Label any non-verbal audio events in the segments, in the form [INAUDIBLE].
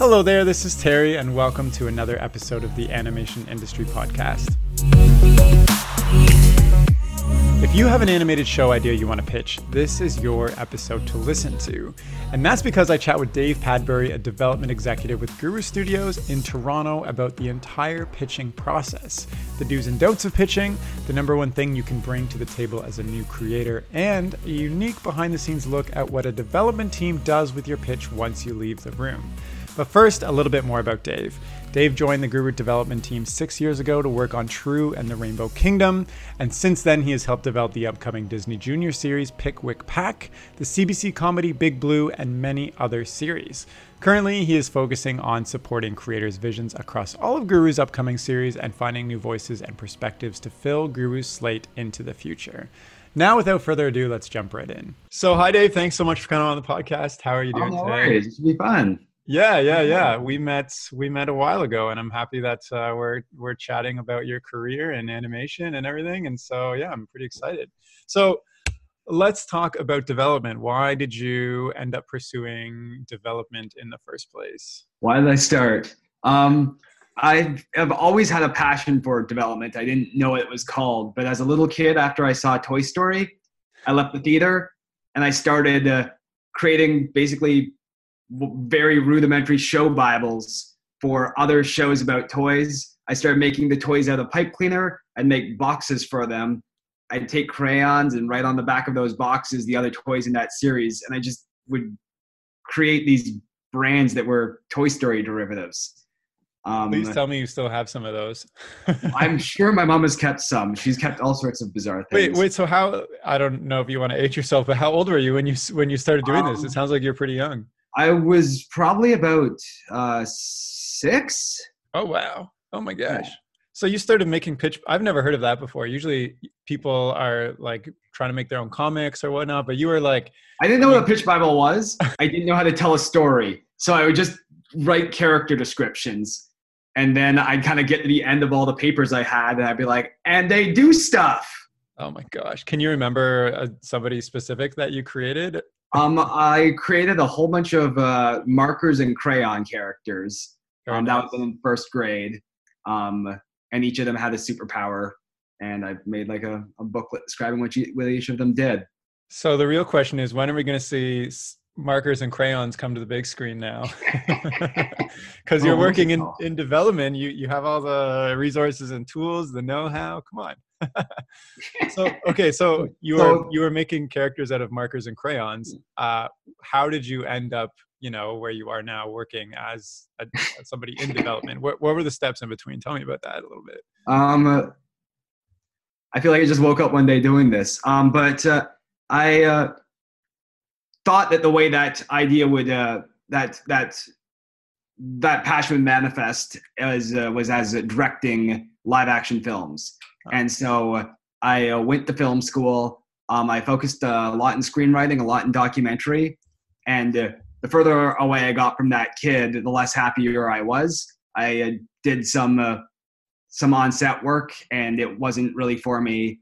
Hello there, this is Terry, and welcome to another episode of the Animation Industry Podcast. If you have an animated show idea you want to pitch, this is your episode to listen to. And that's because I chat with Dave Padbury, a development executive with Guru Studios in Toronto, about the entire pitching process the do's and don'ts of pitching, the number one thing you can bring to the table as a new creator, and a unique behind the scenes look at what a development team does with your pitch once you leave the room. But first, a little bit more about Dave. Dave joined the Guru development team six years ago to work on True and the Rainbow Kingdom, and since then he has helped develop the upcoming Disney Junior series Pikwik Pack, the CBC comedy Big Blue, and many other series. Currently, he is focusing on supporting creators' visions across all of Guru's upcoming series and finding new voices and perspectives to fill Guru's slate into the future. Now, without further ado, let's jump right in. So, hi, Dave. Thanks so much for coming on the podcast. How are you oh, doing oh, no today? Worries. It should be fun. Yeah, yeah, yeah. We met we met a while ago, and I'm happy that uh, we're we're chatting about your career and animation and everything. And so, yeah, I'm pretty excited. So, let's talk about development. Why did you end up pursuing development in the first place? Why did I start? Um, I have always had a passion for development. I didn't know what it was called, but as a little kid, after I saw Toy Story, I left the theater and I started uh, creating basically very rudimentary show bibles for other shows about toys. I started making the toys out of pipe cleaner. I'd make boxes for them. I'd take crayons and write on the back of those boxes the other toys in that series, and I just would create these brands that were Toy Story derivatives. Um, Please tell me you still have some of those. [LAUGHS] I'm sure my mom has kept some. She's kept all sorts of bizarre things. Wait, wait. So how? I don't know if you want to age yourself, but how old were you when you when you started doing um, this? It um, sounds like you're pretty young. I was probably about uh, six. Oh wow! Oh my gosh! Yeah. So you started making pitch. I've never heard of that before. Usually people are like trying to make their own comics or whatnot, but you were like. I didn't know I mean, what a pitch bible was. [LAUGHS] I didn't know how to tell a story, so I would just write character descriptions, and then I'd kind of get to the end of all the papers I had, and I'd be like, "And they do stuff." Oh my gosh! Can you remember uh, somebody specific that you created? Um, I created a whole bunch of uh, markers and crayon characters. Um, that was in first grade. Um, and each of them had a superpower. And I made like a, a booklet describing what, what each of them did. So the real question is, when are we going to see markers and crayons come to the big screen now? [LAUGHS] Because you're oh, working in, in development, you you have all the resources and tools, the know-how. Come on. [LAUGHS] so okay, [LAUGHS] so you were you were making characters out of markers and crayons. Uh, how did you end up, you know, where you are now, working as a, somebody in development? What what were the steps in between? Tell me about that a little bit. Um, I feel like I just woke up one day doing this. Um, but uh, I uh, thought that the way that idea would uh, that that that passion would manifest as uh, was as directing live action films and so I uh, went to film school. Um, I focused a lot in screenwriting, a lot in documentary. And uh, the further away I got from that kid, the less happier I was. I uh, did some uh, some on-set work, and it wasn't really for me.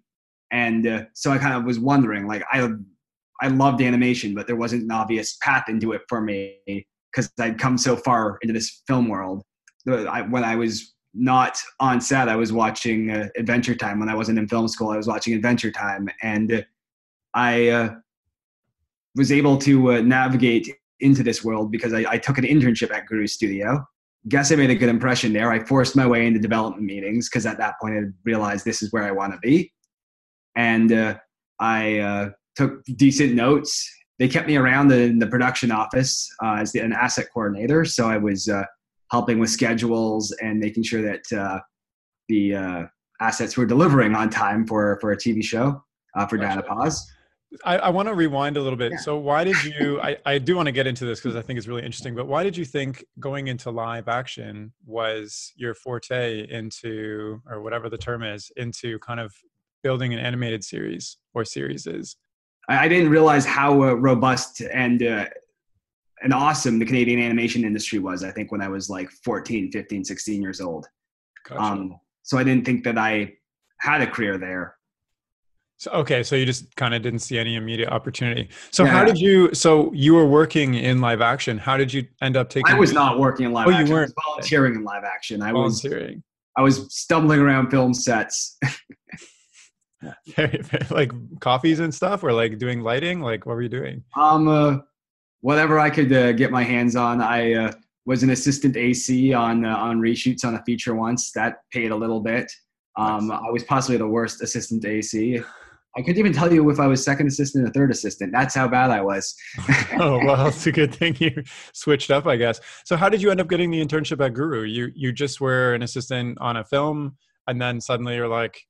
And uh, so I kind of was wondering, like, I I loved animation, but there wasn't an obvious path into it for me because I'd come so far into this film world. I, when I was not on set. I was watching uh, Adventure Time when I wasn't in film school. I was watching Adventure Time, and I uh, was able to uh, navigate into this world because I, I, took an internship at Guru Studio. Guess I made a good impression there. I forced my way into development meetings because at that point I realized this is where I want to be, and uh, I uh, took decent notes. They kept me around in the production office uh, as the, an asset coordinator, so I was helping with schedules and making sure that uh, the uh, assets were delivering on time for for a TV show uh, for gotcha. Dinopaws. I, I want to rewind a little bit. Yeah. So why did you? I, I do want to get into this because I think it's really interesting. But why did you think going into live action was your forte into, or whatever the term is, into kind of building an animated series or series is? I, I didn't realize how uh, robust and uh, and awesome the Canadian animation industry was, I think, when I was like 14, 15, 16 years old. Gotcha. Um, so I didn't think that I had a career there. So, okay, so you just kind of didn't see any immediate opportunity. So Yeah. how did you? So you were working in live action. How did you end up taking? I was not working in live Oh, you action. I weren't. was volunteering in live action. I was volunteering. I was stumbling around film sets. [LAUGHS] [LAUGHS] Very, very, like coffees and stuff, or like doing lighting. Like what were you doing? Um, uh, whatever I could uh, get my hands on. I uh, was an assistant AC on uh, on reshoots on a feature once. That paid a little bit. Um, I was possibly the worst assistant AC. I couldn't even tell you if I was second assistant or third assistant. That's how bad I was. [LAUGHS] oh well, it's a good thing you switched up, I guess. So how did you end up getting the internship at Guru? You you just were an assistant on a film, and then suddenly you're like,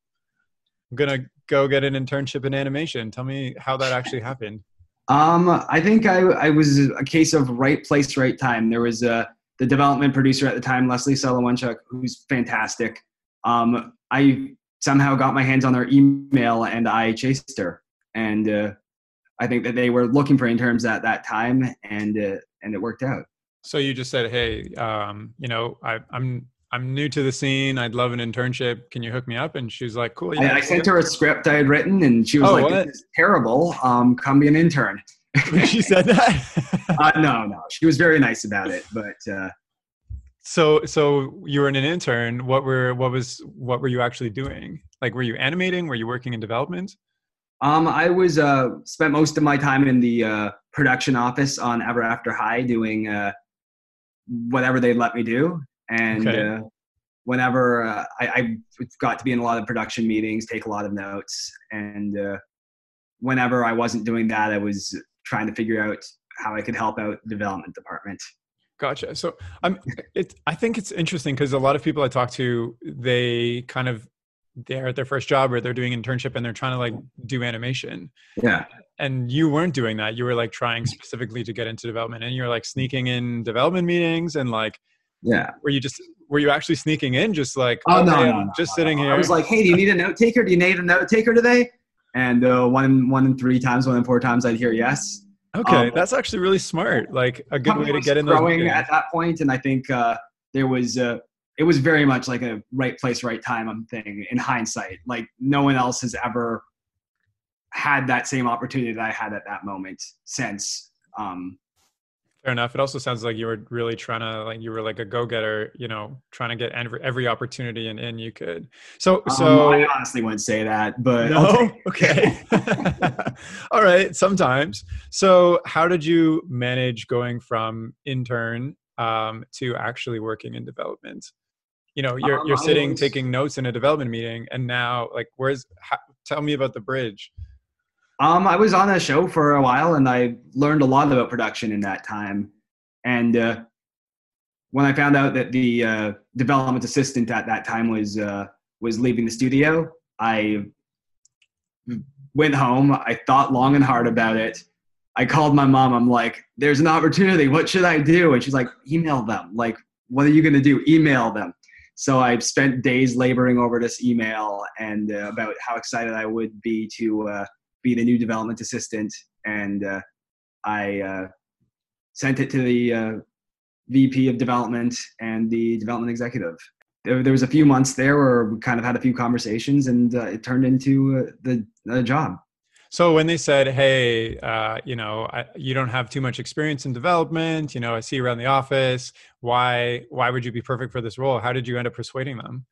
I'm gonna go get an internship in animation. Tell me how that actually happened. Um, I think I, I was a case of right place, right time. There was uh, the development producer at the time, Leslie Solowenchuk, who's fantastic. Um, I somehow got my hands on their email and I chased her. And uh, I think that they were looking for interns at that time, and uh, and it worked out. So you just said, "Hey, um, you know, I, I'm I'm new to the scene. I'd love an internship. Can you hook me up?" And she was like, "Cool." Yeah, I, I sent her a script I had written, and she was Oh, like, what? "This is terrible. Um, come be an intern." [LAUGHS] she said that. [LAUGHS] Uh, no, no, she was very nice about it, but uh, so so you were an intern. What were what was what were you actually doing? Like, were you animating? Were you working in development? Um, I was uh, spent most of my time in the uh, production office on Ever After High doing uh, whatever they'd let me do, and Okay. uh, whenever uh, I, I got to be in a lot of production meetings, take a lot of notes, and uh, whenever I wasn't doing that, I was trying to figure out how I could help out the development department. Gotcha. So I'm. It. I think it's interesting because a lot of people I talk to, they kind of they're at their first job or they're doing internship and they're trying to like do animation. Yeah. And you weren't doing that. You were like trying specifically to get into development, and you're like sneaking in development meetings and like Yeah. were you just were you actually sneaking in just like Oh, no, no, no, just no, sitting here I was like, "Hey, do you need a note taker? Do you need a note taker today?" And uh, one in one in three times, one in four times, I'd hear yes. okay um, that's actually really smart like a good way to get in growing at that point, and I think uh, there was uh, it was very much like a right place, right time thing. In hindsight, like no one else has ever had that same opportunity that I had at that moment since. Um, fair enough. It also sounds like you were really trying to like you were like a go-getter you know trying to get every, every opportunity and in you could. So um, so I honestly wouldn't say that, but no? [LAUGHS] Okay. [LAUGHS] All right sometimes. So how did you manage going from intern um, to actually working in development? You know you're Um, you're sitting was- taking notes in a development meeting and now like where's how, tell me about the bridge Um, I was on a show for a while, and I learned a lot about production in that time. And uh, when I found out that the uh, development assistant at that time was uh, was leaving the studio, I went home. I thought long and hard about it. I called my mom. I'm like, "There's an opportunity. What should I do?" And she's like, "Email them. Like, what are you going to do? Email them." So I spent days laboring over this email and uh, about how excited I would be to uh, be the new development assistant, and uh, I uh, sent it to the uh, VP of development and the development executive. There, there was a few months there where we kind of had a few conversations, and uh, it turned into uh, the the job. So when they said, "Hey, uh, you know, I, you don't have too much experience in development. You know, I see you around the office. Why, why would you be perfect for this role?" How did you end up persuading them?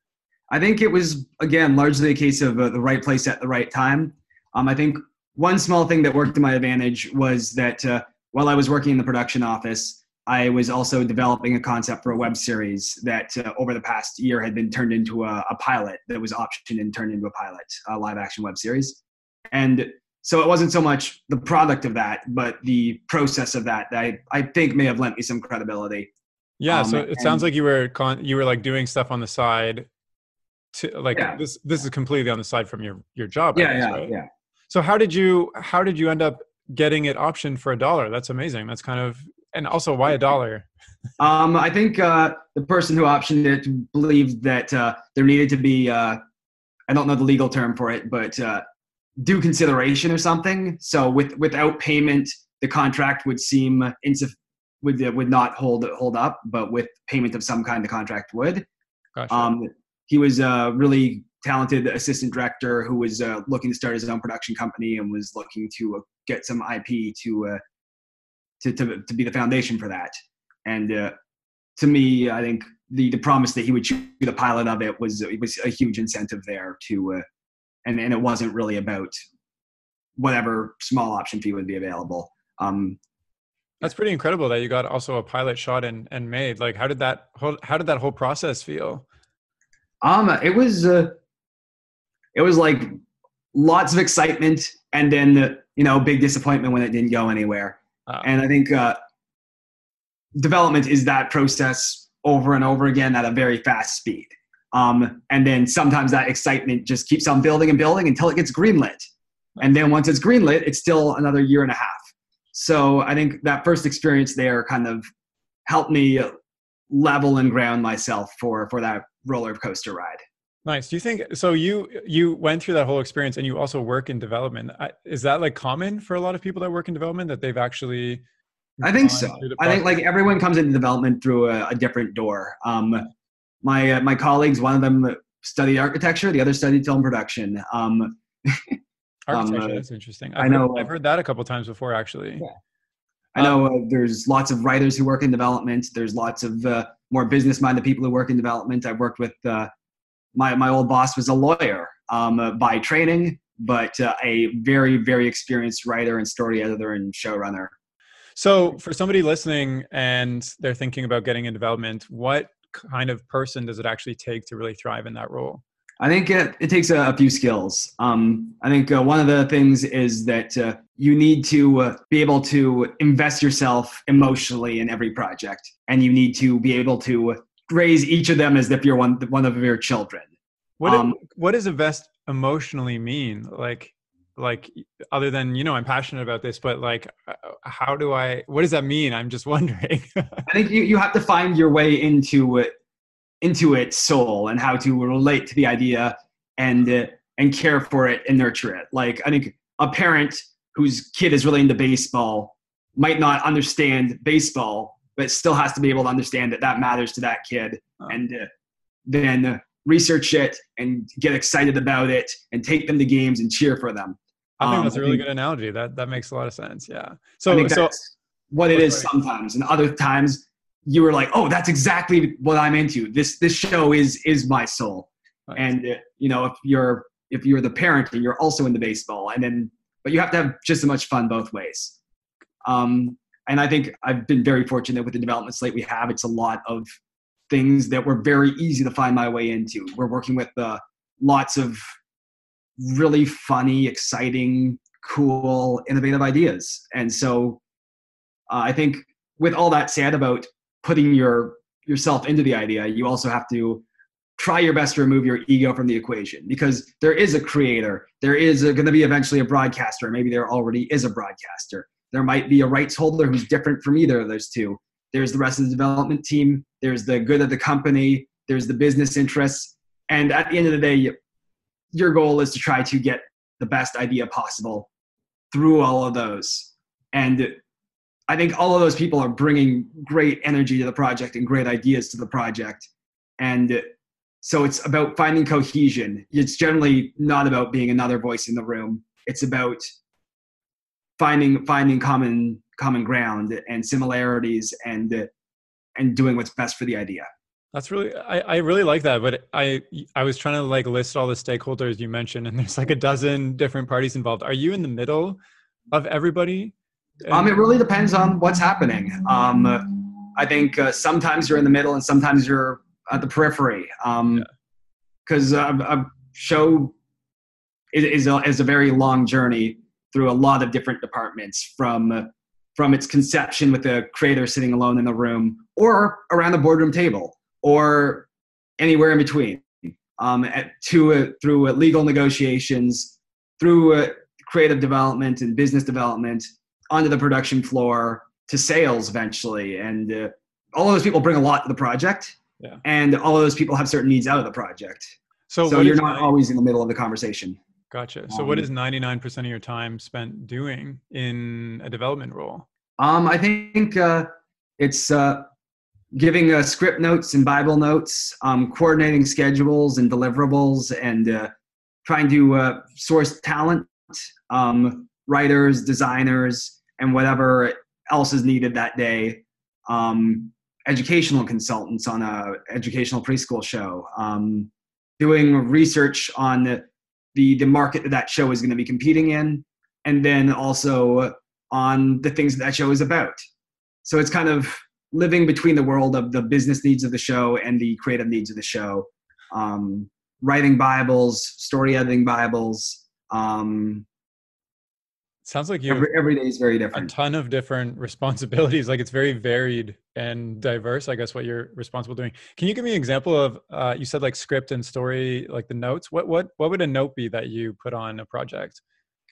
I think it was again largely a case of uh, the right place at the right time. Um, I think one small thing that worked to my advantage was that uh, while I was working in the production office, I was also developing a concept for a web series that uh, over the past year had been turned into a, a pilot that was optioned and turned into a pilot, a live action web series. And so it wasn't so much the product of that, but the process of that that I, I think may have lent me some credibility. Yeah, Um, so it sounds like you were con- you were like doing stuff on the side. To like Yeah. this, this is completely on the side from your your job. Yeah, guess, yeah, right? yeah. So how did you how did you end up getting it optioned for a dollar? That's amazing. That's kind of and also why a dollar? Um, I think uh, the person who optioned it believed that uh, there needed to be, uh, I don't know the legal term for it, but uh, due consideration or something. So with without payment, the contract would seem insuff- would would not hold hold up, but with payment of some kind, the contract would. Gotcha. Um, he was uh, really talented assistant director who was uh, looking to start his own production company and was looking to uh, get some IP to, uh, to, to to be the foundation for that. And uh, to me, I think the the promise that he would shoot the pilot of it was it was a huge incentive there to, uh, and and it wasn't really about whatever small option fee would be available. Um, that's pretty incredible that you got also a pilot shot and, and made. Like, how did that whole, how did that whole process feel? Um, it was, uh, it was like lots of excitement and then, the you know, big disappointment when it didn't go anywhere. Oh. And I think, uh, development is that process over and over again at a very fast speed. Um, and then sometimes that excitement just keeps on building and building until it gets greenlit. And then once it's greenlit, it's still another year and a half. So I think that first experience there kind of helped me level and ground myself for for that roller coaster ride. Nice. Do you think so? You you went through that whole experience, and you also work in development. Is that like common for a lot of people that work in development that they've actually? I think so. I think like everyone comes into development through a, a different door. Um, my uh, my colleagues, one of them studied architecture, the other studied film production. Um, [LAUGHS] Architecture, um, uh, that's interesting. I've i know. Heard, I've heard that a couple times before, actually. Yeah. I know uh, there's lots of writers who work in development. There's lots of uh, more business-minded people who work in development. I've worked with uh, my my old boss was a lawyer um, uh, by training, but uh, a very very experienced writer and story editor and showrunner. So, for somebody listening and they're thinking about getting in development, what kind of person does it actually take to really thrive in that role? I think it, it takes a, a, few skills. Um, I think uh, one of the things is that uh, you need to uh, be able to invest yourself emotionally in every project, and you need to be able to raise each of them as if you're one one of your children. What um, what does invest emotionally mean? Like like other than you know i'm passionate about this but like uh, how do i what does that mean i'm just [LAUGHS] wondering i think you, you have to find your way into it into its soul and how to relate to the idea and uh, and care for it and nurture it. Like I think a parent whose kid is really into baseball might not understand baseball, but still has to be able to understand that that matters to that kid, oh. and uh, then research it and get excited about it and take them to games and cheer for them. I think um, that's a really good analogy. That that makes a lot of sense. Yeah. So so what it is sometimes, and other times you were like, oh, that's exactly what I'm into. This this show is is my soul. Nice. And uh, you know, if you're if you're the parent and you're also into baseball, and then but you have to have just as much fun both ways. Um, and I think I've been very fortunate with the development slate we have. It's a lot of things that were very easy to find my way into. We're working with uh, lots of really funny, exciting, cool, innovative ideas. And so uh, I think with all that said about putting your yourself into the idea, you also have to try your best to remove your ego from the equation because there is a creator, there is going to be eventually a broadcaster, maybe there already is a broadcaster. There might be a rights holder who's different from either of those two. There's the rest of the development team, there's the good of the company, there's the business interests, and at the end of the day, your goal is to try to get the best idea possible through all of those. And I think all of those people are bringing great energy to the project and great ideas to the project. And so it's about finding cohesion. It's generally not about being another voice in the room. It's about finding finding common common ground and similarities and and doing what's best for the idea. That's really I, I really like that. But I I was trying to like list all the stakeholders you mentioned and [LAUGHS] there's like a dozen different parties involved. Are you in the middle of everybody? Um, it really depends on what's happening. Um, I think uh, sometimes you're in the middle and sometimes you're at the periphery. Because um, yeah. uh, a show is, is a, is, a, very long journey through a lot of different departments from from its conception with the creator sitting alone in the room or around the boardroom table or anywhere in between um, at, to uh, through legal negotiations through uh, creative development and business development onto the production floor to sales eventually. And uh, all of those people bring a lot to the project. Yeah. And all of those people have certain needs out of the project. So, so you're not always in the middle of the conversation. Gotcha. So, um, what is 99% of your time spent doing in a development role? Um, I think uh, it's uh, giving uh, script notes and Bible notes, um, coordinating schedules and deliverables, and uh, trying to uh, source talent, um, writers, designers, and whatever else is needed that day. Um, educational consultants on a educational preschool show, um, doing research on the, the, market that that show is going to be competing in, and then also on the things that, that show is about. So it's kind of living between the world of the business needs of the show and the creative needs of the show. Um, writing Bibles, story editing Bibles. Um, Sounds like you every, every day is very different. a ton of different [LAUGHS] responsibilities. Like it's very varied and diverse. I guess what you're responsible doing. Can you give me an example of? Uh, you said like script and story, like the notes. What what what would a note be that you put on a project?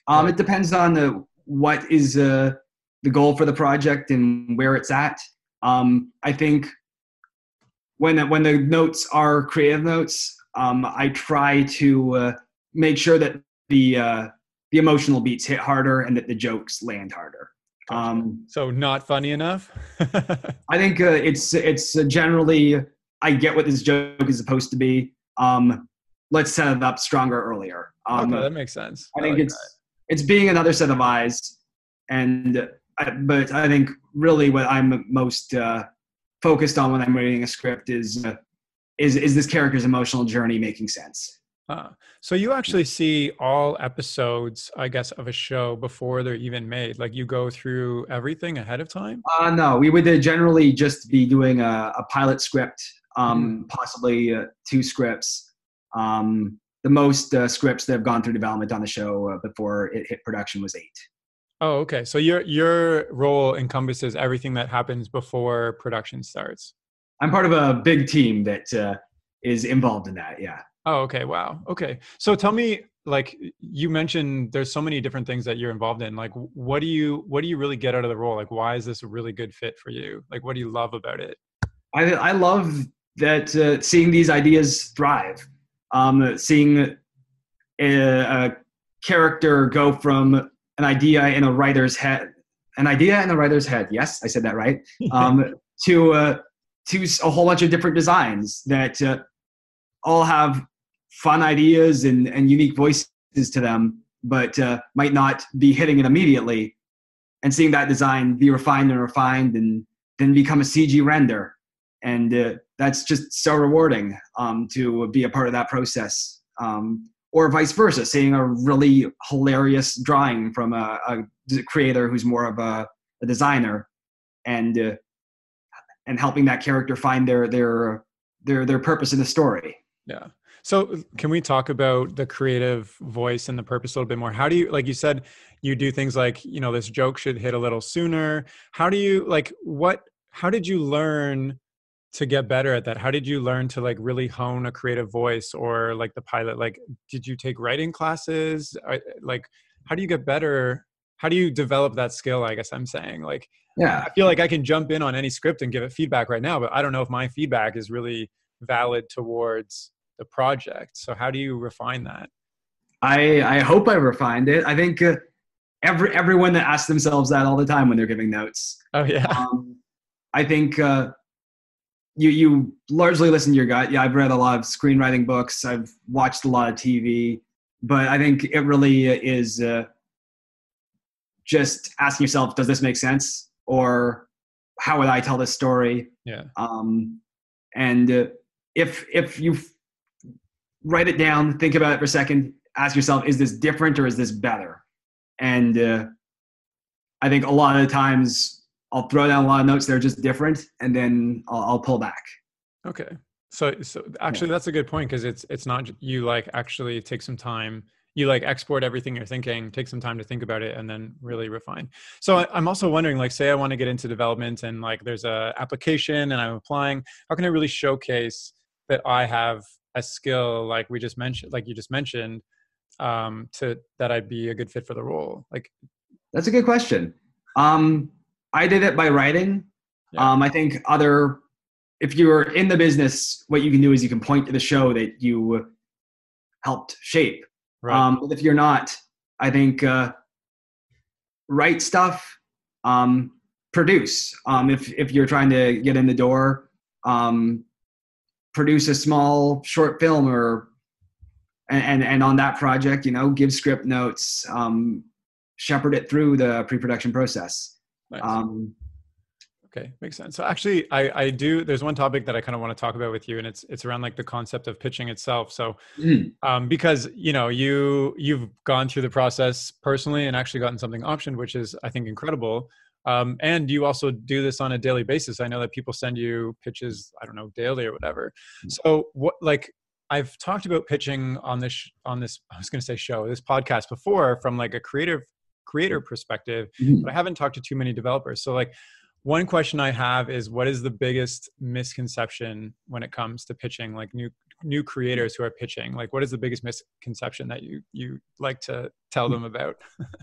Um, it depends on the what is uh, the goal for the project and where it's at. Um, I think when when the notes are creative notes, um, I try to uh, make sure that the uh, the emotional beats hit harder and that the jokes land harder. Um, so not funny enough. [LAUGHS] I think uh, it's it's uh, generally I get what this joke is supposed to be. Um, let's set it up stronger earlier. Um, okay, that makes sense. I, I think like it's that. it's being another set of eyes, and I, but I think really what I'm most uh, focused on when I'm reading a script is uh, is is this character's emotional journey making sense. Uh, so you actually see all episodes, I guess, of a show before they're even made. Like you go through everything ahead of time. Uh, no, we would generally just be doing a, a pilot script, um, mm. possibly uh, two scripts. Um, the most uh, scripts that have gone through development on the show uh, before it hit production was eight. Oh, okay. So your your role encompasses everything that happens before production starts. I'm part of a big team that uh, is involved in that. Yeah. Oh, okay. Wow. Okay. So tell me, like you mentioned, there's so many different things that you're involved in. Like, what do you what do you really get out of the role? Like, why is this a really good fit for you? Like, what do you love about it? I I love that uh, seeing these ideas thrive. Um, seeing a, a character go from an idea in a writer's head, an idea in a writer's head. Yes, I said that right. [LAUGHS] Um, to uh, to a whole bunch of different designs that uh, all have fun ideas and, and unique voices to them, but uh, might not be hitting it immediately. And seeing that design be refined and refined and then become a CG render. And uh, that's just so rewarding um, to be a part of that process. Um, or vice versa, seeing a really hilarious drawing from a, a creator who's more of a, a designer and uh, and helping that character find their their their their purpose in the story. Yeah. So can we talk about the creative voice and the purpose a little bit more? How do you like you said you do things like, you know, this joke should hit a little sooner. How do you like what how did you learn to get better at that? How did you learn to like really hone a creative voice or like the pilot like did you take writing classes? Like how do you get better? How do you develop that skill, I guess I'm saying? Like yeah. I feel like I can jump in on any script and give it feedback right now, but I don't know if my feedback is really valid towards the project. So how do you refine that? I I hope I refined it. I think uh, every everyone that asks themselves that all the time when they're giving notes. Oh yeah. [LAUGHS] Um, I think uh, you you largely listen to your gut. Yeah, I've read a lot of screenwriting books. I've watched a lot of TV, but I think it really is uh, just asking yourself, does this make sense? Or how would I tell this story? Yeah. Um, and uh, if if you write it down, think about it for a second, ask yourself, is this different or is this better? And uh, I think a lot of the times I'll throw down a lot of notes that are just different, and then I'll, I'll pull back. Okay. So, so actually, yeah. that's a good point because it's it's not you like actually take some time. You like export everything you're thinking, take some time to think about it, and then really refine. So I, I'm also wondering, like, say I want to get into development, and like there's a application, and I'm applying. How can I really showcase that I have a skill like we just mentioned like you just mentioned um to that i'd be a good fit for the role like that's a good question um i did it by writing yeah. um i think other if you're in the business what you can do is you can point to the show that you helped shape right. um but if you're not i think uh write stuff um produce. Um, if if you're trying to get in the door, um, produce a small short film or and, and, and on that project, you know, give script notes, um, shepherd it through the pre-production process. Nice. Um, Okay, makes sense. So actually, I I do. There's one topic that I kind of want to talk about with you, and it's it's around like the concept of pitching itself. So, mm. um, because you know you you've gone through the process personally and actually gotten something optioned, which is I think incredible. Um, and you also do this on a daily basis. I know that people send you pitches, I don't know, daily or whatever. Mm. So what like I've talked about pitching on this on this [LAUGHS] I was going to say show this podcast before from like a creative creator perspective, mm-hmm. but I haven't talked to too many developers. So like one question I have is what is the biggest misconception when it comes to pitching like new new creators who are pitching? Like what is the biggest misconception that you you like to tell them about?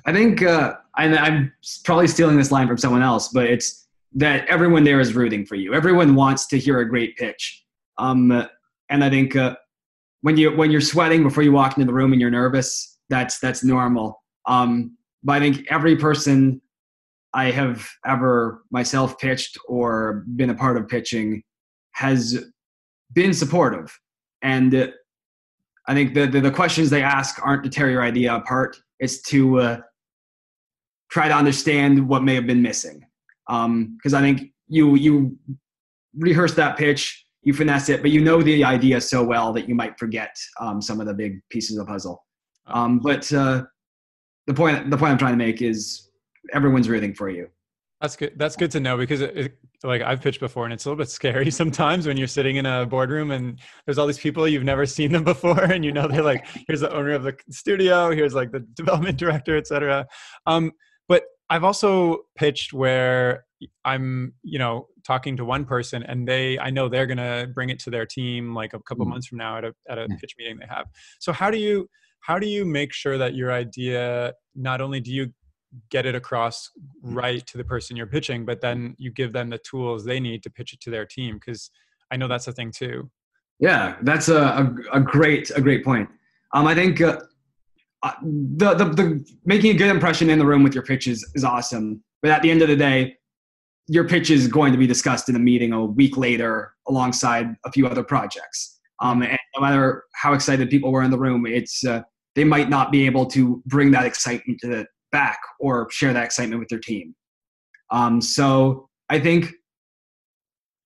I think uh and I'm probably stealing this line from someone else, but it's that everyone there is rooting for you. Everyone wants to hear a great pitch. Um and I think uh when you when you're sweating before you walk into the room and you're nervous, that's that's normal. Um but I think every person I have ever myself pitched or been a part of pitching has been supportive. And I think the, the, the questions they ask aren't to tear your idea apart, it's to uh, try to understand what may have been missing. Because um, I think you, you rehearse that pitch, you finesse it, but you know the idea so well that you might forget um, some of the big pieces of the puzzle. Um, but uh, the point the point I'm trying to make is everyone's rooting for you. That's good. That's good to know because it, it, like I've pitched before, and it's a little bit scary [LAUGHS] sometimes when you're sitting in a boardroom and there's all these people you've never seen them [LAUGHS] before, and you know they're like, here's the owner of the studio, here's like the [LAUGHS] development director, etc. Um, but I've also pitched where I'm, you know, talking to one person, and they, I know they're gonna bring it to their team like a couple mm. months from now at a at a mm. pitch meeting they have. So how do you how do you make sure that your idea not only do you get it across mm. right to the person you're pitching but then you give them the tools they need to pitch it to their team because i know that's a thing too. Yeah that's a, a, a great a great point. Um, i think uh, uh, the, the, the making a good impression in the room with your pitches is awesome but at the end of the day your pitch is going to be discussed in a meeting a week later alongside a few other projects. Um, and no matter how excited people were in the room it's uh, they might not be able to bring that excitement to the, back or share that excitement with their team. Um, so I think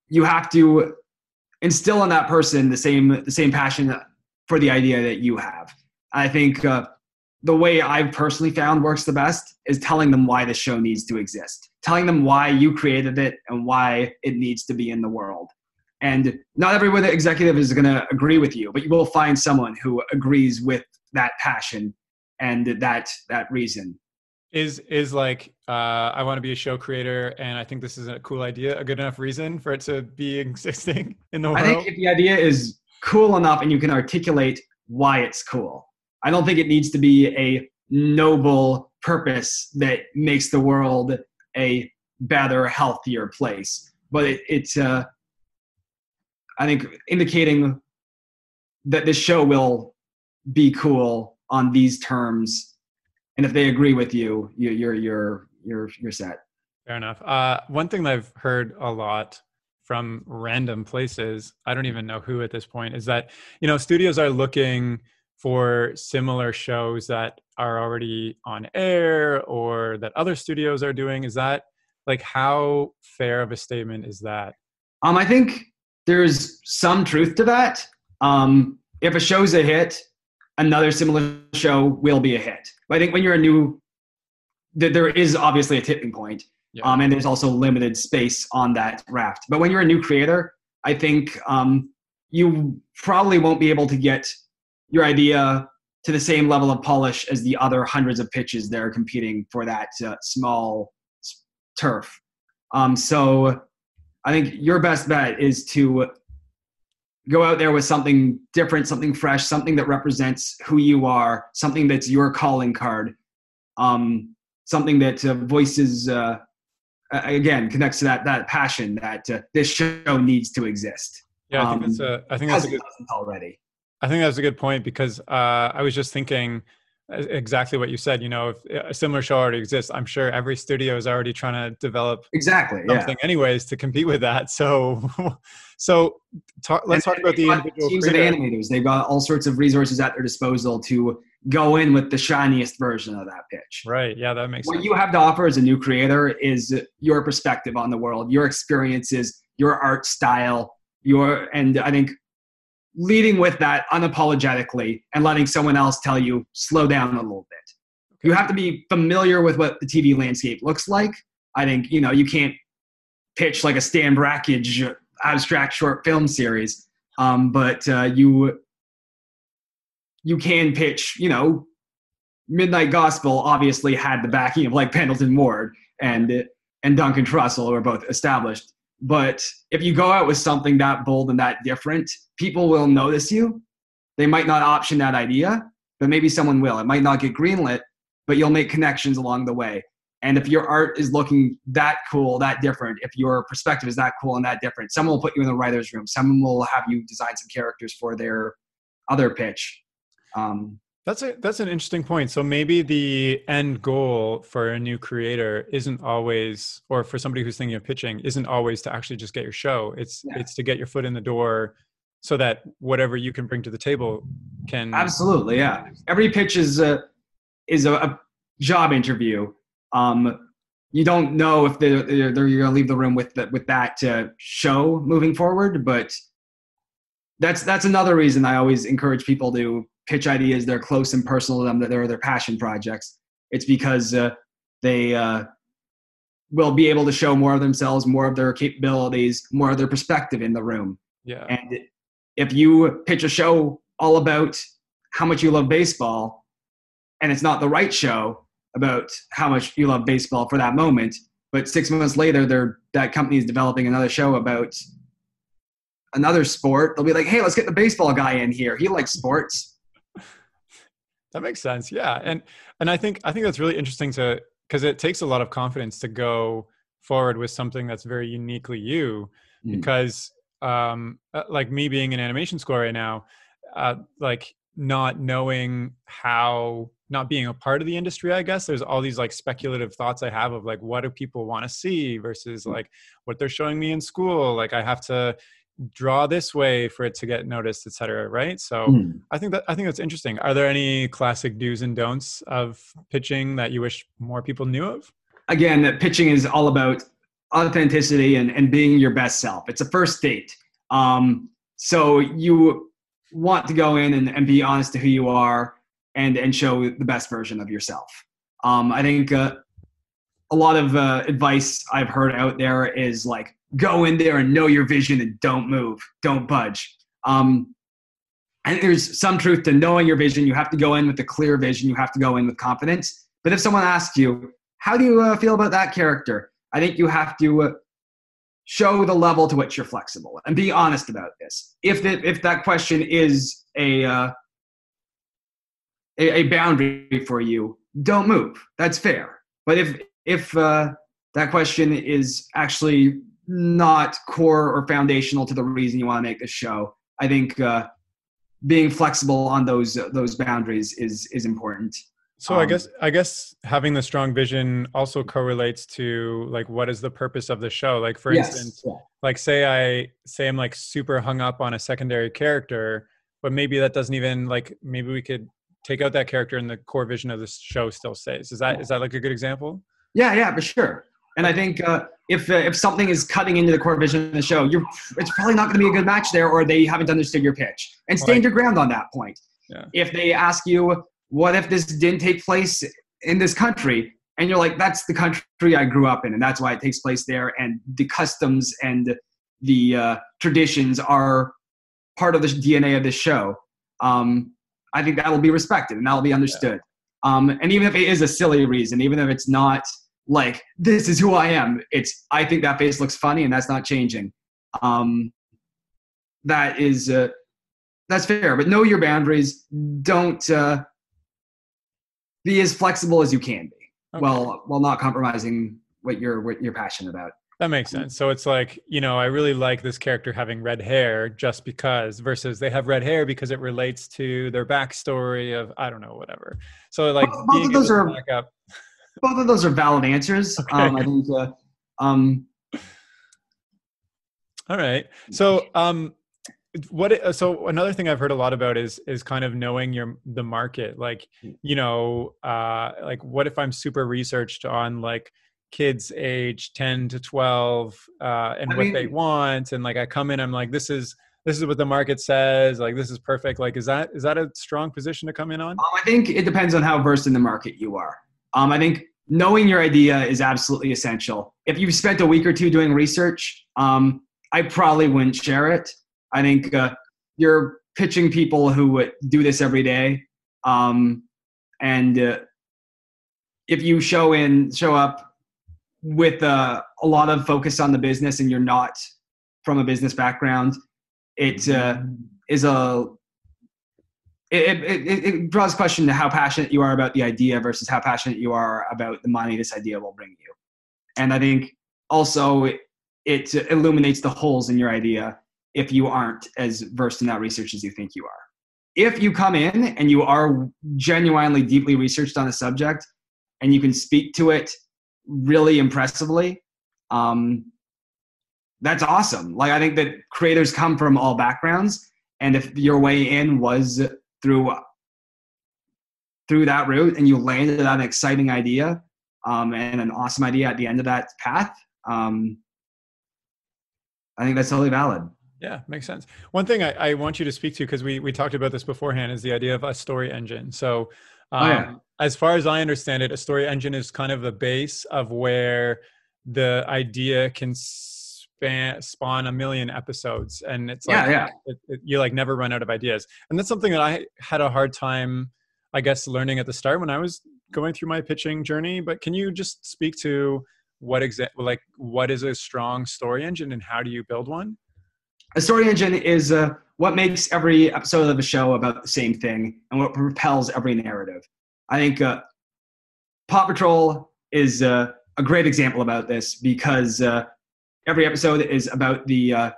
you have to instill in that person the same the same passion for the idea that you have. I think uh, the way I've personally found works the best is telling them why the show needs to exist, telling them why you created it and why it needs to be in the world. And not every executive is going to agree with you, but you will find someone who agrees with that passion and that that reason is is like uh, I want to be a show creator, and I think this is a cool idea. A good enough reason for it to be [LAUGHS] existing in the world. I think if the idea is cool enough, and you can articulate why it's cool, I don't think it needs to be a noble purpose that makes the world a better, healthier place. But it, it's, uh, I think, indicating that this show will be cool on these terms and if they agree with you, you you're you're you're you're set. Fair enough. Uh, one thing that I've heard a lot from random places, I don't even know who at this point, is that you know studios are looking for similar shows that are already on air or that other studios are doing. Is that like how fair of a statement is that? Um, I think there's some truth to that. Um, if a show's a hit, another similar show will be a hit. But I think when you're a new, there is obviously a tipping point, yeah. um, and there's also limited space on that raft. But when you're a new creator, I think um, you probably won't be able to get your idea to the same level of polish as the other hundreds of pitches that are competing for that uh, small turf. Um, so I think your best bet is to go out there with something different, something fresh, something that represents who you are, something that's your calling card, um, something that uh, voices uh, again connects to that that passion that uh, this show needs to exist. Yeah, I think um, that's a. I think that's a good already. I think that's a good point because uh, I was just thinking exactly what you said. You know, if eh, a similar show already exists, I'm sure every studio is already trying to develop exactly something, yeah. anyways, to compete with that. So, [LAUGHS] so talk, let's and talk about the individual teams creator. of animators. They've got all sorts of resources at their disposal to go in with the shiniest version of that pitch. Right. Yeah, that makes sense. what sense. you have to offer as a new creator is your perspective on the world, your experiences, your art style, your and I think leading with that unapologetically and letting someone else tell you slow down a little bit. You have to be familiar with what the TV landscape looks like. I think you know you can't pitch like a Stan Brakhage abstract short film series, um, but uh, you you can pitch. You know, Midnight Gospel obviously had the backing of like Pendleton Ward and and Duncan Trussell, who are both established. But if you go out with something that bold and that different, people will notice you. They might not option that idea, but maybe someone will. It might not get greenlit, but you'll make connections along the way. And if your art is looking that cool, that different, if your perspective is that cool and that different, someone will put you in the writer's room. Someone will have you design some characters for their other pitch. Um, that's a that's an interesting point. So maybe the end goal for a new creator isn't always, or for somebody who's thinking of pitching, isn't always to actually just get your show. It's Yeah. it's to get your foot in the door, so that whatever you can bring to the table can Absolutely, yeah. Every pitch is a is a, a job interview. Um, you don't know if they're, they're, they're you're gonna leave the room with the, with that uh, show moving forward, but that's that's another reason I always encourage people to pitch ideas that are close and personal to them, that they're their passion projects. It's because uh, they uh, will be able to show more of themselves, more of their capabilities, more of their perspective in the room. Yeah. And if you pitch a show all about how much you love baseball, and it's not the right show about how much you love baseball for that moment, but six months later, they're, that company is developing another show about another sport, they'll be like, hey, let's get the baseball guy in here. He likes sports. That makes sense. Yeah. And and I think I think that's really interesting to because it takes a lot of confidence to go forward with something that's very uniquely you Mm. because um uh, like me being in animation school right now uh like not knowing how not being a part of the industry i guess there's all these like speculative thoughts i have of like what do people want to see versus Mm. like what they're showing me in school like i have to draw this way for it to get noticed et cetera right so Mm. I think that I think that's interesting. Are there any classic do's and don'ts of pitching that you wish more people knew of? Again, that pitching is all about authenticity and, and being your best self. It's a first date. Um, so you want to go in and, and be honest to who you are and, and show the best version of yourself. Um, I think uh, a lot of uh, advice I've heard out there is like, go in there and know your vision and don't move, don't budge. Um, think there's some truth to knowing your vision. You have to go in with a clear vision. You have to go in with confidence. But if someone asks you, how do you uh, feel about that character? I think you have to uh, show the level to which you're flexible and be honest about this. If that if that question is a uh, a, a boundary for you, don't move. That's fair. But if if uh, that question is actually not core or foundational to the reason you want to make this show, I think uh, being flexible on those those boundaries is is important. So I Um, guess I guess having the strong vision also correlates to like what is the purpose of the show? Like for Yes. instance, Yeah. like say I say I'm like super hung up on a secondary character, but maybe that doesn't even like maybe we could take out that character and the core vision of the show still stays. Is that is that like a good example? Yeah, yeah, for sure. And I think uh, if uh, if something is cutting into the core vision of the show, you're it's probably not going to be a good match there, or they haven't understood your pitch. And stand Right. your ground on that point. Yeah. If they ask you, "What if this didn't take place in this country?" and you're like, "That's the country I grew up in, and that's why it takes place there, and the customs and the uh, traditions are part of the DNA of this show." Um, I think that'll be respected and that'll be understood. Um, and even if it is a silly reason, even if it's not like this is who I am. It's I think that face looks funny and that's not changing. Um, that is uh, that's fair, but know your boundaries. Don't uh, be as flexible as you can be, Okay. while while not compromising what you're what you're passionate about. That makes sense. So it's like, you know, I really like this character having red hair just because versus they have red hair because it relates to their backstory of I don't know, whatever. So like both, of those are both of those are valid answers. Okay. [LAUGHS] Um, I think uh, um all right. So um what so another thing i've heard a lot about is is kind of knowing your the market like you know uh like what if i'm super researched on like kids age 10 to 12 uh, and I what mean, they want and like i come in i'm like this is this is what the market says like this is perfect like is that is that a strong position to come in on um, i think it depends on how versed in the market you are um, i think knowing your idea is absolutely essential. If you've spent a week or two doing research um, i probably wouldn't share it. I think uh, you're pitching people who would do this every day. Um, and uh, if you show in show up with uh, a lot of focus on the business and you're not from a business background, it uh, is a it, it, it draws question to how passionate you are about the idea versus how passionate you are about the money this idea will bring you. And I think also it, it illuminates the holes in your idea if you aren't as versed in that research as you think you are. If you come in and you are genuinely deeply researched on a subject and you can speak to it really impressively. Um, that's awesome. Like I think that creators come from all backgrounds, and if your way in was through through that route, and you landed on an exciting idea um, and an awesome idea at the end of that path, um, I think that's totally valid. Yeah, makes sense. One thing I, I want you to speak to because we we talked about this beforehand is the idea of a story engine. So um, oh, yeah. Um, as far as I understand it, a story engine is kind of the base of where the idea can span, spawn a million episodes, and it's like yeah, yeah. It, it, you like never run out of ideas. And that's something that I had a hard time, I guess, learning at the start when I was going through my pitching journey. But can you just speak to what exa- like what is a strong story engine and how do you build one? A story engine is uh, what makes every episode of a show about the same thing and what propels every narrative. I think uh, Paw Patrol is uh, a great example about this because uh, every episode is about the uh,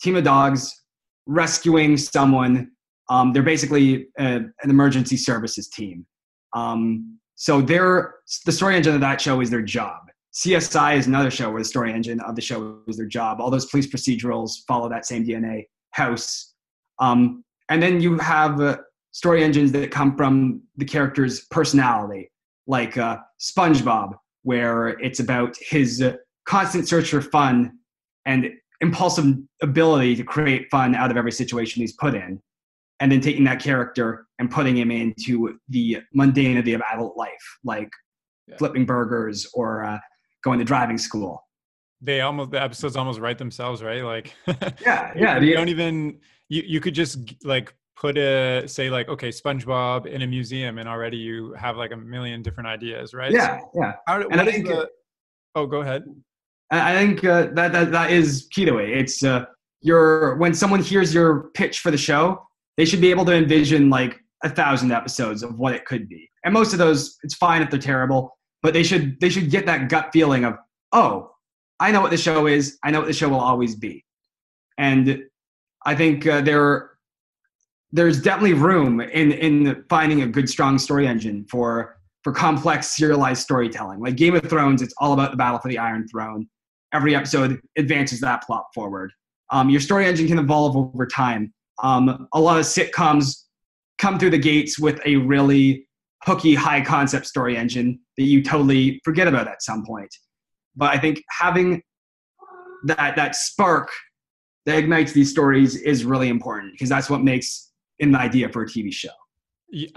team of dogs rescuing someone. Um, they're basically a, uh, an emergency services team. Um, so their the story engine of that show is their job. CSI is another show where the story engine of the show is their job. All those police procedurals follow that same DNA. House, um, and then you have uh, story engines that come from the character's personality, like uh, SpongeBob, where it's about his uh, constant search for fun and impulsive ability to create fun out of every situation he's put in, and then taking that character and putting him into the mundanity of adult life, like yeah. flipping burgers or uh, going to driving school. They almost the episodes almost write themselves, right? Like [LAUGHS] yeah, yeah. you don't even you you could just like put a say like okay SpongeBob in a museum and already you have like a million different ideas, right? Yeah, so yeah. How, and I think, the, oh, go ahead. I think uh, that, that that is key to it. It's uh, your when someone hears your pitch for the show, they should be able to envision like a thousand episodes of what it could be. And most of those, it's fine if they're terrible, but they should they should get that gut feeling of oh, I know what the show is. I know what the show will always be. And I think uh, there there's definitely room in in finding a good strong story engine for for complex serialized storytelling. Like Game of Thrones, it's all about the battle for the Iron Throne. Every episode advances that plot forward. Um, your story engine can evolve over time. Um, a lot of sitcoms come through the gates with a really hooky, high concept story engine that you totally forget about at some point. But I think having that that spark that ignites these stories is really important because that's what makes an idea for a TV show.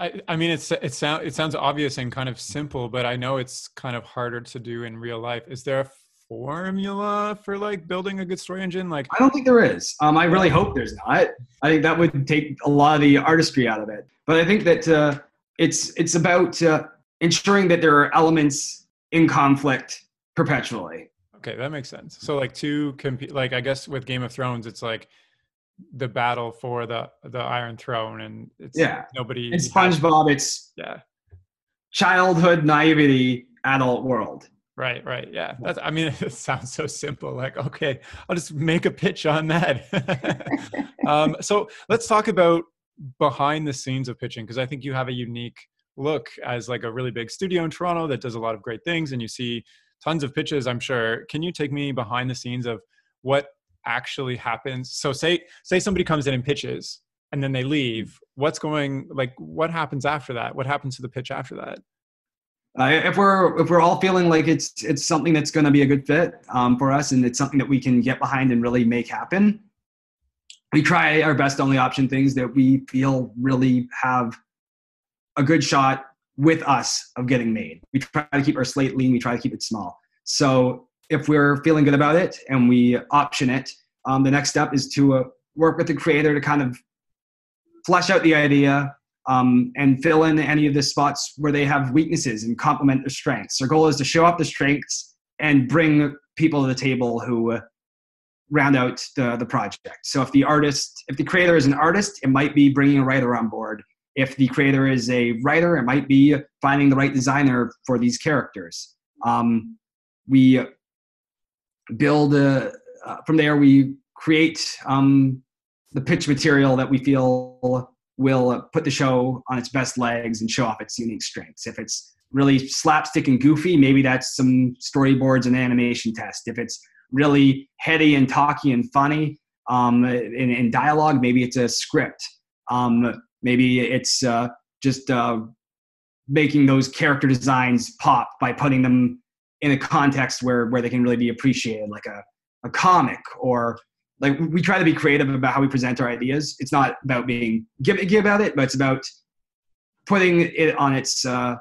I, I mean, it's it sounds it sounds obvious and kind of simple, but I know it's kind of harder to do in real life. Is there a formula for like building a good story engine? Like, I don't think there is. Um, I really hope there's not. I think that would take a lot of the artistry out of it. But I think that uh, it's it's about uh, ensuring that there are elements in conflict perpetually. Okay, that makes sense. So like two compete like I guess with Game of Thrones it's like the battle for the the Iron Throne and it's yeah nobody It's SpongeBob, it's yeah childhood naivety, adult world. Right, right. Yeah. That's I mean [LAUGHS] it sounds so simple. Like, okay, I'll just make a pitch on that. [LAUGHS] um, so let's talk about behind the scenes of pitching because I think you have a unique look as like a really big studio in Toronto that does a lot of great things and you see tons of pitches, I'm sure. Can you take me behind the scenes of what actually happens? So say say somebody comes in and pitches and then they leave. What's going like what happens after that? What happens to the pitch after that? Uh, if we're if we're all feeling like it's it's something that's going to be a good fit um, for us and it's something that we can get behind and really make happen, we try our best only option things that we feel really have a good shot with us of getting made. We try to keep our slate lean. We try to keep it small. So if we're feeling good about it and we option it, um, the next step is to uh, work with the creator to kind of flesh out the idea, um, and fill in any of the spots where they have weaknesses and complement their strengths. Our goal is to show up the strengths and bring people to the table who uh, round out the, the project. So if the artist, if the creator is an artist, it might be bringing a writer on board. If the creator is a writer, it might be finding the right designer for these characters. Um, we build uh, uh, from there. We create um, the pitch material that we feel will put the show on its best legs and show off its unique strengths. If it's really slapstick and goofy, maybe that's some storyboards and animation test. If it's really heady and talky and funny um, in, in, dialogue, maybe it's a script. Um, maybe it's uh, just uh, making those character designs pop by putting them in a context where, where they can really be appreciated, like a, a comic or like we try to be creative about how we present our ideas. It's not about being gimmicky about it, but it's about putting it on its uh,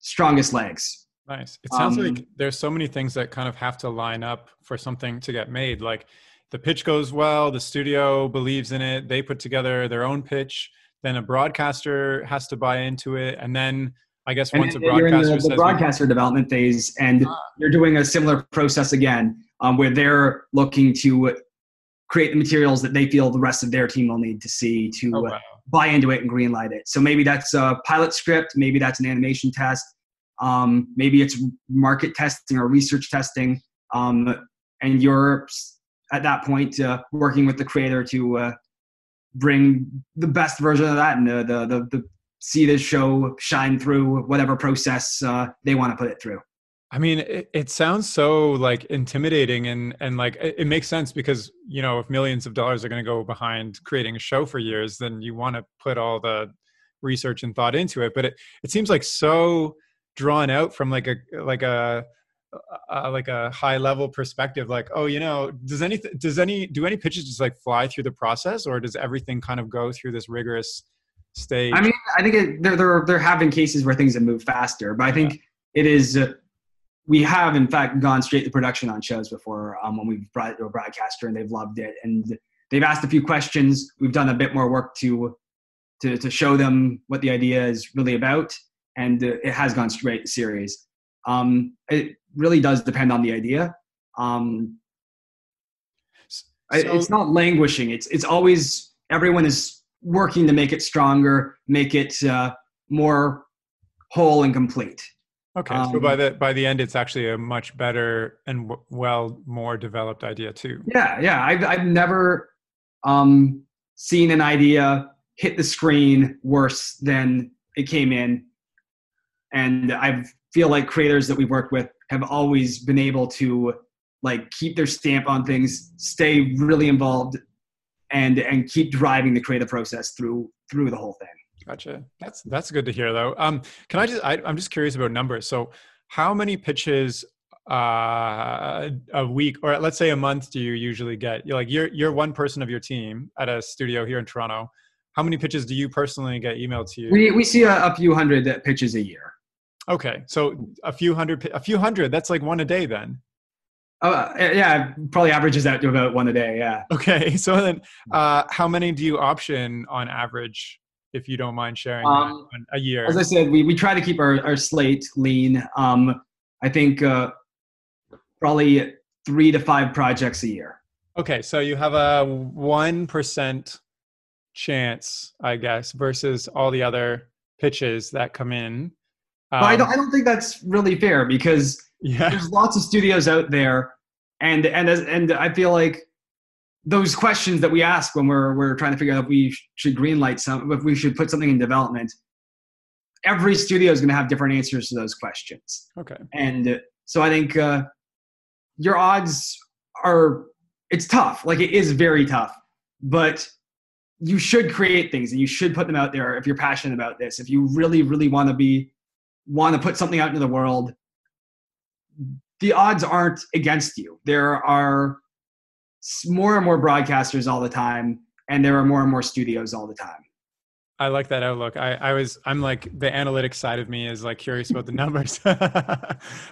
strongest legs. Nice. It sounds um, like there's so many things that kind of have to line up for something to get made. Like the pitch goes well, the studio believes in it, they put together their own pitch, then a broadcaster has to buy into it, and then I guess and once a broadcaster the, the broadcaster development phase, and ah. you're doing a similar process again, um, where they're looking to create the materials that they feel the rest of their team will need to see to oh, uh, wow. uh, buy into it and greenlight it. So maybe that's a pilot script, maybe that's an animation test, um, maybe it's market testing or research testing, um, and you're at that point uh, working with the creator to uh, bring the best version of that and the, the, the, the see the show shine through whatever process uh, they want to put it through. I mean, it, it, sounds so like intimidating and and like it, it, makes sense because you know if millions of dollars are going to go behind creating a show for years, then you want to put all the research and thought into it. But it it seems like so drawn out from like a like a, a like a high level perspective. Like, oh, you know, does any does any do any pitches just like fly through the process, or does everything kind of go through this rigorous stage? I mean, I think it, there there there have been cases where things have moved faster, but I think yeah. it is. Uh, we have in fact gone straight to production on shows before um, when we've brought it to a broadcaster and they've loved it. And they've asked a few questions. We've done a bit more work to to, to show them what the idea is really about. And uh, it has gone straight to series. Um, it really does depend on the idea. Um, so, it's not languishing. It's it's always everyone is working to make it stronger make it uh, more whole and complete Okay, um, so by the by the end, it's actually a much better and w- well more developed idea too. Yeah, yeah. I've I've never um, seen an idea hit the screen worse than it came in, and I feel like creators that we've worked with have always been able to like keep their stamp on things, stay really involved, and and keep driving the creative process through through the whole thing. Gotcha. That's that's good to hear, though. Um, can I just? I, am just curious about numbers. So, how many pitches uh, a week, or let's say a month, do you usually get? You're like you're you're one person of your team at a studio here in Toronto. How many pitches do you personally get emailed to you? We we see a, a few hundred pitches a year. Okay, so a few hundred, a few hundred. That's like one a day, then. Uh, yeah, probably averages out to about one a day. Yeah. Okay, [LAUGHS] so then, uh, how many do you option on average if you don't mind sharing um, a year. As I said, we, we try to keep our, our slate lean. Um, I think uh, probably three to five projects a year. Okay, so you have a one percent chance, I guess, versus all the other pitches that come in. Um, but I don't. I don't think that's really fair because [LAUGHS] Yeah. There's lots of studios out there, and and as, and I feel like those questions that we ask when we're we're trying to figure out if we should greenlight some, if we should put something in development. Every studio is going to have different answers to those questions, Okay. and so I think uh, your odds are. It's tough. Like it is very tough, but you should create things and you should put them out there if you're passionate about this. If you really, really want to be want to put something out into the world, the odds aren't against you. There are more and more broadcasters all the time, and there are more and more studios all the time. I like that outlook. I, I was I'm like the analytics side of me is like curious about the [LAUGHS] numbers. [LAUGHS]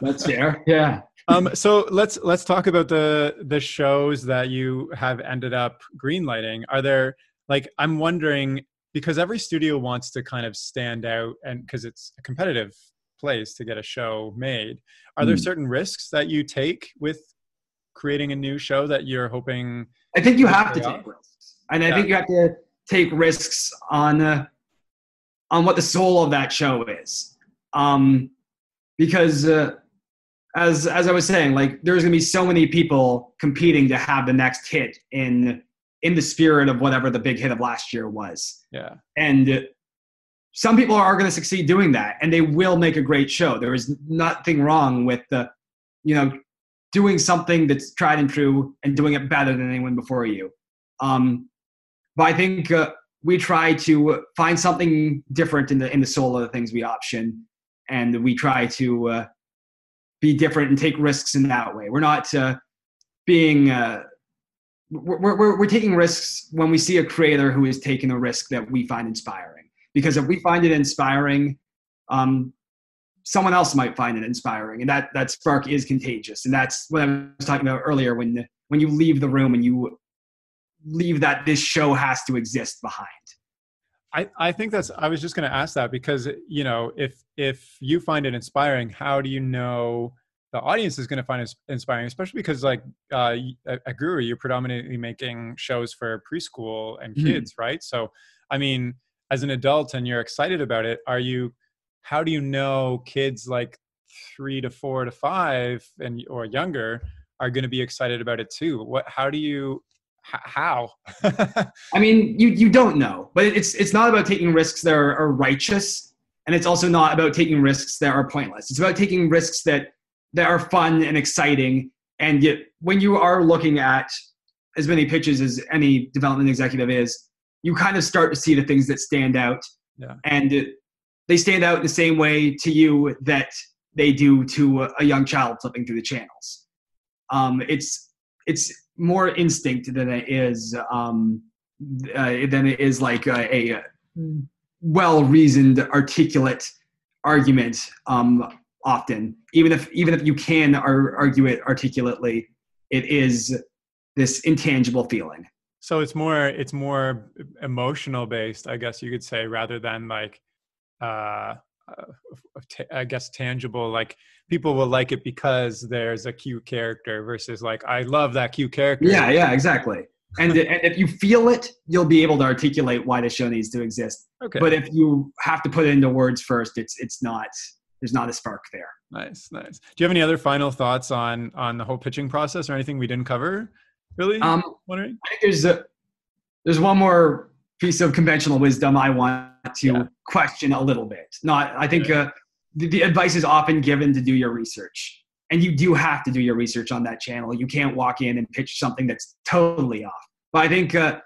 That's fair. Yeah. um, so let's let's talk about the the shows that you have ended up greenlighting. Are there like I'm wondering because every studio wants to kind of stand out and because it's a competitive place to get a show made. Are there Mm. certain risks that you take with creating a new show that you're hoping I think you have to take off? risks, and I Yeah. think you have to take risks on uh, on what the soul of that show is, um, because uh, as as I was saying, like there's gonna be so many people competing to have the next hit in in the spirit of whatever the big hit of last year was, yeah and some people are going to succeed doing that, and they will make a great show. There is nothing wrong with the, you know, doing something that's tried and true and doing it better than anyone before you. Um, but I think uh, we try to find something different in the in the soul of the things we option, and we try to uh, be different and take risks in that way. We're not uh, being uh, we're, we're, we're taking risks when we see a creator who is taking a risk that we find inspiring. Because if we find it inspiring, um, someone else might find it inspiring, and that that spark is contagious. And that's what I was talking about earlier when when you leave the room and you leave that this show has to exist behind. I, I think that's i was just going to ask that because you know if if you find it inspiring how do you know the audience is going to find it inspiring especially because like uh, at, at guru you're predominantly making shows for preschool and Mhm. kids right so i mean as an adult and you're excited about it are you how do you know kids like three to four to five and or younger are going to be excited about it too what how do you h- how [LAUGHS] I mean, you you don't know, but it's it's not about taking risks that are, are righteous, and it's also not about taking risks that are pointless. It's about taking risks that that are fun and exciting. And yet, when you are looking at as many pitches as any development executive is, you kind of start to see the things that stand out, Yeah. and it- they stand out in the same way to you that they do to a, young child flipping through the channels. Um, it's it's more instinct than it is um, uh, than it is like a, a well reasoned, articulate argument. Um, often, even if even if you can ar- argue it articulately, it is this intangible feeling. So it's more it's more emotional based, I guess you could say, rather than like, uh, uh, t- I guess tangible. Like people will like it because there's a cute character versus like I love that cute character. Yeah, yeah, exactly. And and if you feel it, you'll be able to articulate why the show needs to exist. Okay. But if you have to put it into words first, it's it's not. There's not a spark there. nice, nice. Do you have any other final thoughts on on the whole pitching process or anything we didn't cover? Really? Um, Wondering. I think there's a there's one more piece of conventional wisdom I want to Yeah. question a little bit. Not I think uh, the, the advice is often given to do your research, and you do have to do your research on that channel. You can't walk in and pitch something that's totally off. But I think uh,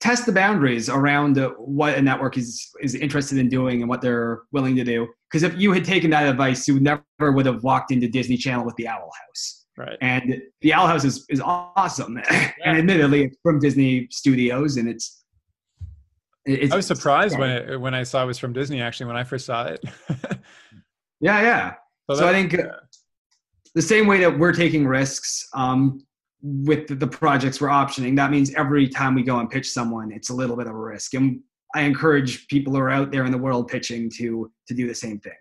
test the boundaries around uh, what a network is is interested in doing and what they're willing to do. Because if you had taken that advice, you never would have walked into Disney Channel with the Owl House Right. and the Owl House is, is awesome. [LAUGHS] and admittedly, it's from Disney Studios, and it's. It's I was surprised when it when I saw it was from Disney. Actually, when I first saw it. [LAUGHS] Yeah, yeah. So, that- I think uh, the same way that we're taking risks um, with the, the projects we're optioning, that means every time we go and pitch someone, it's a little bit of a risk. And I encourage people who are out there in the world pitching to to do the same thing.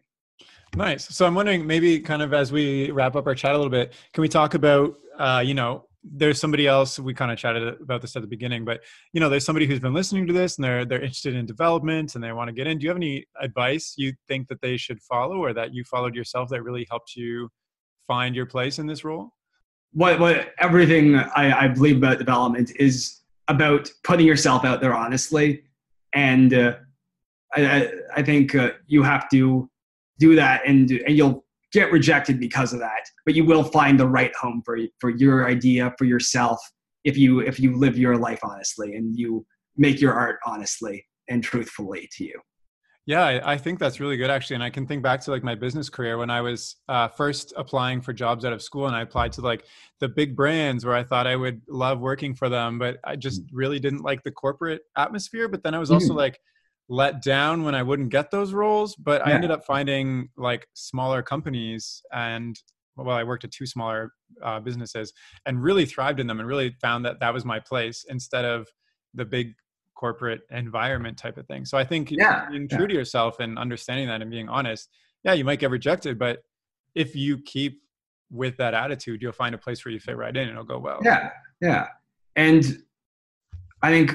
Nice. So I'm wondering, maybe kind of as we wrap up our chat a little bit, can we talk about, uh, you know, there's somebody else we kind of chatted about this at the beginning, but you know, there's somebody who's been listening to this and they're they're interested in development and they want to get in. Do you have any advice you think that they should follow or that you followed yourself that really helped you find your place in this role? What what everything I, I believe about development is about putting yourself out there honestly, and uh, I I think uh, you have to do that, and and you'll get rejected because of that, but you will find the right home for for your idea for yourself if you if you live your life honestly and you make your art honestly and truthfully to you. Yeah, I, think that's really good actually. And I can think back to like my business career when I was uh, first applying for jobs out of school and I applied to like the big brands where I thought I would love working for them, but I just mm. really didn't like the corporate atmosphere. But then I was also mm-hmm. like let down when I wouldn't get those roles. But yeah. I ended up finding like smaller companies and well, I worked at two smaller uh, businesses and really thrived in them and really found that that was my place instead of the big corporate environment type of thing. So I think yeah, being true yeah. to yourself and understanding that and being honest, yeah, you might get rejected, but if you keep with that attitude, you'll find a place where you fit right in and it'll go well. Yeah, yeah. And I think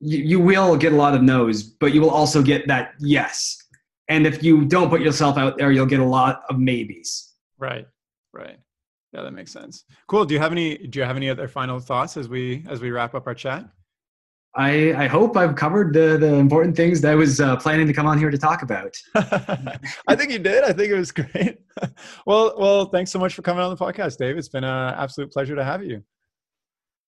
you, you will get a lot of no's, but you will also get that yes. And if you don't put yourself out there, you'll get a lot of maybes. Right, right. Yeah, that makes sense. Cool. Do you have any? Do you have any other final thoughts as we as we wrap up our chat? I, I hope I've covered the, the important things that I was uh, planning to come on here to talk about. [LAUGHS] I think you did. I think it was great. [LAUGHS] well, well, thanks so much for coming on the podcast, Dave. It's been an absolute pleasure to have you.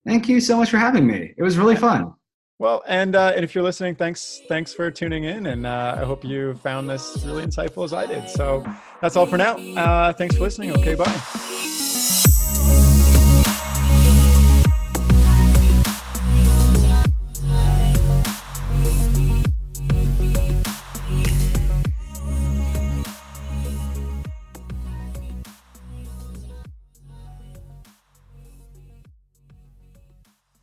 Thank you so much for having me. It was really fun. Well, and uh, and if you're listening, thanks thanks for tuning in, and uh, I hope you found this really insightful as I did. So that's all for now. Uh, thanks for listening. Okay, bye.